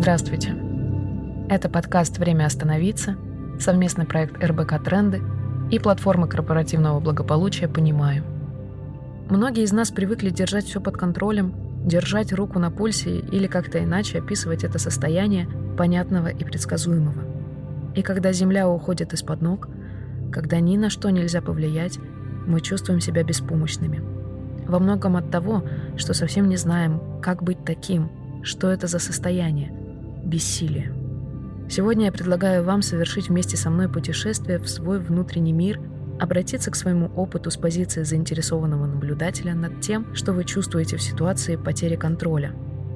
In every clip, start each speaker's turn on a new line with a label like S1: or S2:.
S1: Здравствуйте. Это подкаст «Время остановиться», совместный проект РБК «Тренды» и платформа корпоративного благополучия «Понимаю». Многие из нас привыкли держать все под контролем, держать руку на пульсе или как-то иначе описывать это состояние понятного и предсказуемого. И когда земля уходит из-под ног, когда ни на что нельзя повлиять, мы чувствуем себя беспомощными. Во многом от того, что совсем не знаем, как быть таким, что это за состояние – бессилие. Сегодня я предлагаю вам совершить вместе со мной путешествие в свой внутренний мир, обратиться к своему опыту с позиции заинтересованного наблюдателя над тем, что вы чувствуете в ситуации потери контроля.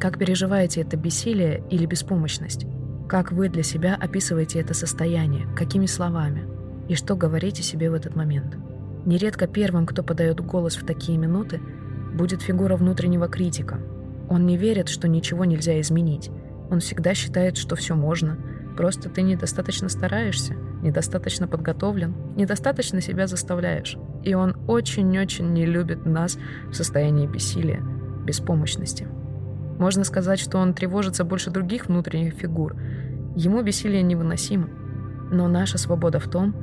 S1: Как переживаете это бессилие или беспомощность? Как вы для себя описываете это состояние? Какими словами? И что говорите себе в этот момент? Нередко первым, кто подает голос в такие минуты, будет фигура внутреннего критика. Он не верит, что ничего нельзя изменить. Он всегда считает, что все можно. Просто ты недостаточно стараешься, недостаточно подготовлен, недостаточно себя заставляешь. И он очень-очень не любит нас в состоянии бессилия, беспомощности. Можно сказать, что он тревожится больше других внутренних фигур. Ему бессилие невыносимо. Но наша свобода в том,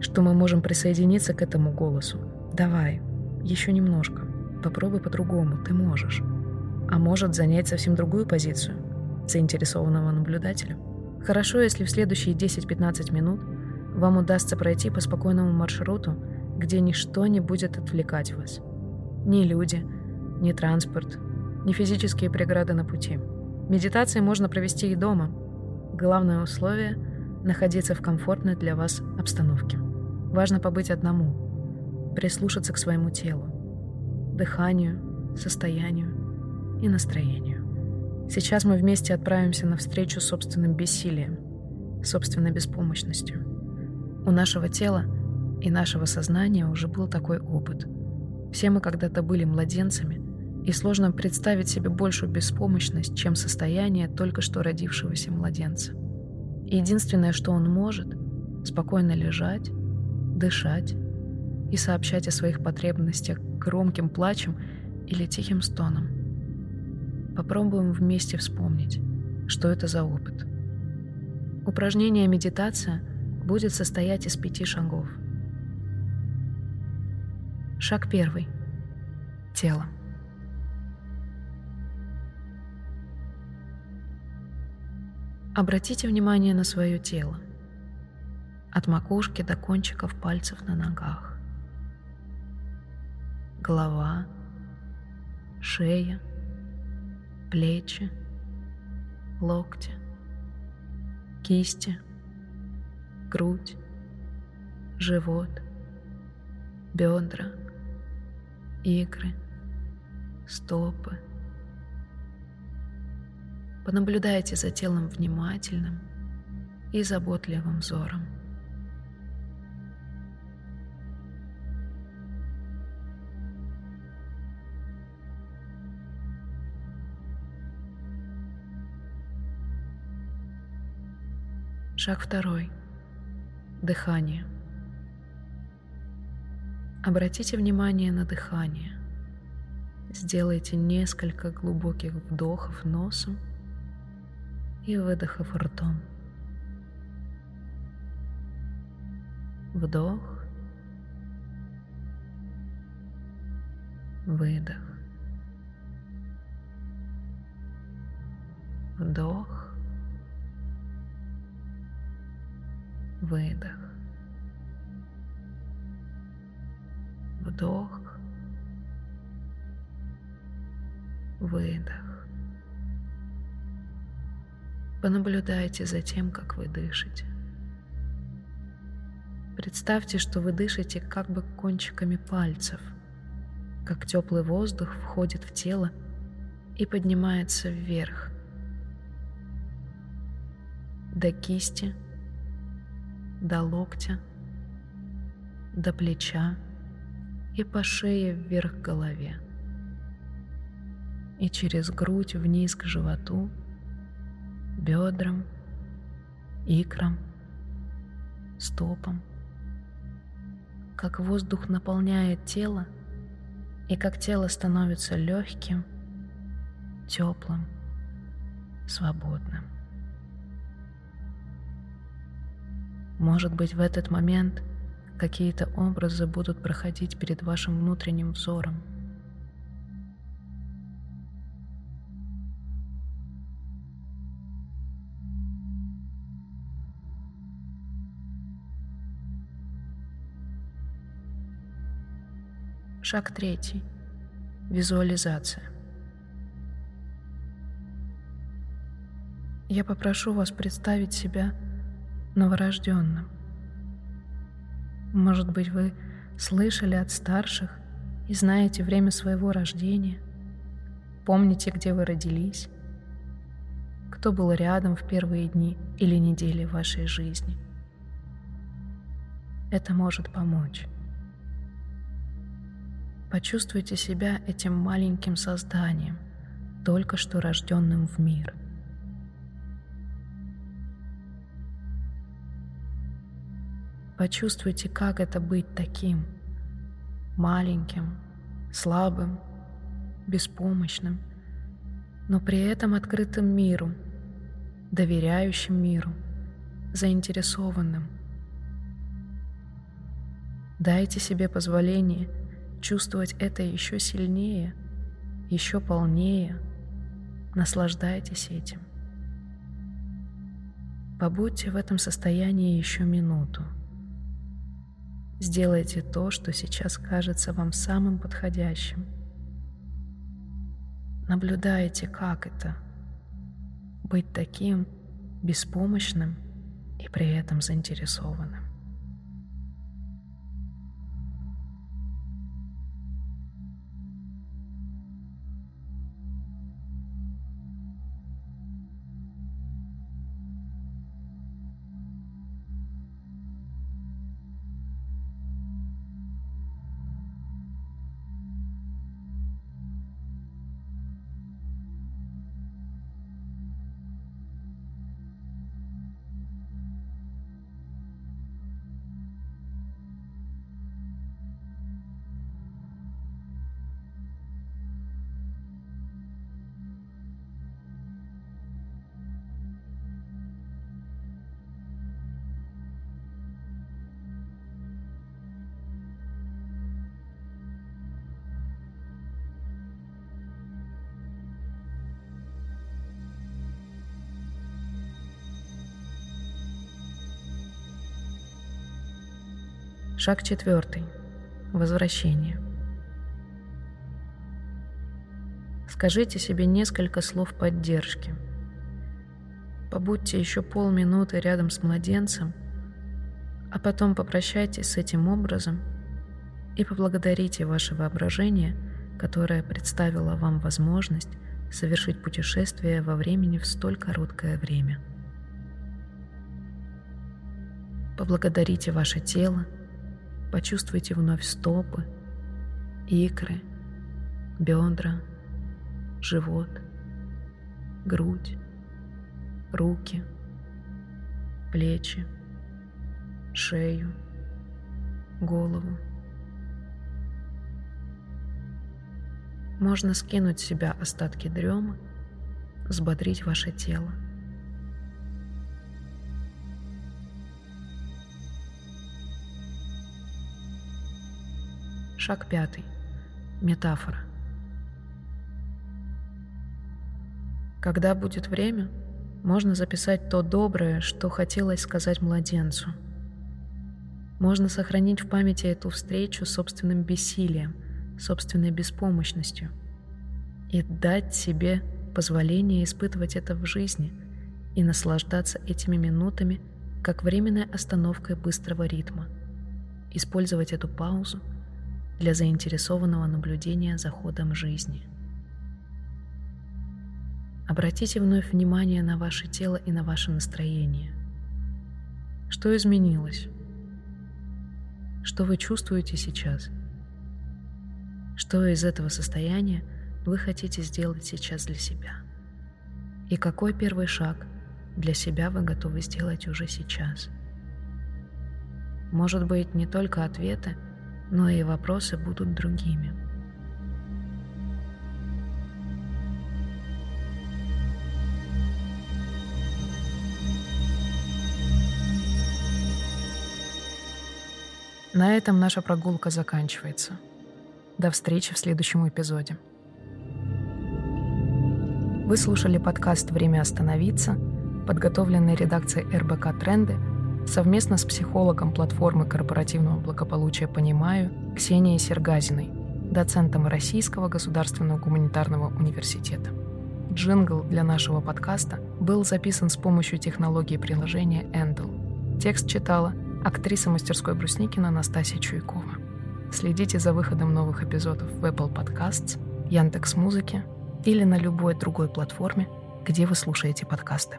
S1: что мы можем присоединиться к этому голосу. Давай, еще немножко. Попробуй по-другому, ты можешь. А может занять совсем другую позицию, заинтересованного наблюдателя. Хорошо, если в следующие 10-15 минут вам удастся пройти по спокойному маршруту, где ничто не будет отвлекать вас. Ни люди, ни транспорт, ни физические преграды на пути. Медитации можно провести и дома. Главное условие — находиться в комфортной для вас обстановке. Важно побыть одному, прислушаться к своему телу, дыханию, состоянию и настроению. Сейчас мы вместе отправимся навстречу собственным бессилием, собственной беспомощностью. У нашего тела и нашего сознания уже был такой опыт. Все мы когда-то были младенцами, и сложно представить себе большую беспомощность, чем состояние только что родившегося младенца. единственное, что он может, спокойно лежать, дышать и сообщать о своих потребностях громким плачем или тихим стоном. Попробуем вместе вспомнить, что это за опыт. Упражнение медитация будет состоять из пяти шагов. Шаг первый. Тело. Обратите внимание на свое тело от макушки до кончиков пальцев на ногах. Голова, шея, плечи, локти, кисти, грудь, живот, бедра, икры, стопы. Понаблюдайте за телом внимательным и заботливым взором. Шаг второй. Дыхание. Обратите внимание на дыхание. Сделайте несколько глубоких вдохов носом и выдохов ртом. Вдох, выдох, вдох, выдох, вдох, выдох. Понаблюдайте за тем, как вы дышите. Представьте, что вы дышите как бы кончиками пальцев, как теплый воздух входит в тело и поднимается вверх до кисти – до локтя, до плеча и по шее вверх к голове. И через грудь вниз к животу, бедрам, икрам, стопам. Как воздух наполняет тело, и как тело становится легким, теплым, свободным. Может быть, в этот момент какие-то образы будут проходить перед вашим внутренним взором. Шаг третий. Визуализация. Я попрошу вас представить себя новорожденным. Может быть, вы слышали от старших и знаете время своего рождения, помните, где вы родились, кто был рядом в первые дни или недели вашей жизни. Это может помочь. Почувствуйте себя этим маленьким созданием, только что рожденным в мир – Почувствуйте, как это быть таким маленьким, слабым, беспомощным, но при этом открытым миру, доверяющим миру, заинтересованным. Дайте себе позволение чувствовать это еще сильнее, еще полнее. Наслаждайтесь этим. Побудьте в этом состоянии еще минуту. Сделайте то, что сейчас кажется вам самым подходящим. Наблюдайте, как это — быть таким беспомощным и при этом заинтересованным. Шаг четвертый. Возвращение. Скажите себе несколько слов поддержки. Побудьте еще полминуты рядом с младенцем, а потом попрощайтесь с этим образом и поблагодарите ваше воображение, которое представило вам возможность совершить путешествие во времени в столь короткое время. Поблагодарите ваше тело – Почувствуйте вновь стопы, икры, бедра, живот, грудь, руки, плечи, шею, голову. Можно скинуть с себя остатки дремы, взбодрить ваше тело. Шаг пятый. Метафора. Когда будет время, можно записать то доброе, что хотелось сказать младенцу. Можно сохранить в памяти эту встречу собственным бессилием, собственной беспомощностью и дать себе позволение испытывать это в жизни и наслаждаться этими минутами как временной остановкой быстрого ритма. Использовать эту паузу – для заинтересованного наблюдения за ходом жизни. Обратите вновь внимание на ваше тело и на ваше настроение. Что изменилось? Что вы чувствуете сейчас? Что из этого состояния вы хотите сделать сейчас для себя? И какой первый шаг для себя вы готовы сделать уже сейчас? Может быть, не только ответы – но и вопросы будут другими. На этом наша прогулка заканчивается. До встречи в следующем эпизоде. Вы слушали подкаст «Время остановиться», подготовленный редакцией РБК «Тренды» совместно с психологом платформы корпоративного благополучия «Понимаю» Ксенией Сергазиной, доцентом Российского государственного гуманитарного университета. Джингл для нашего подкаста был записан с помощью технологии приложения Endel. Текст читала актриса мастерской Брусникина Настасья Чуйкова. Следите за выходом новых эпизодов в Apple Podcasts, Яндекс.Музыке или на любой другой платформе, где вы слушаете подкасты.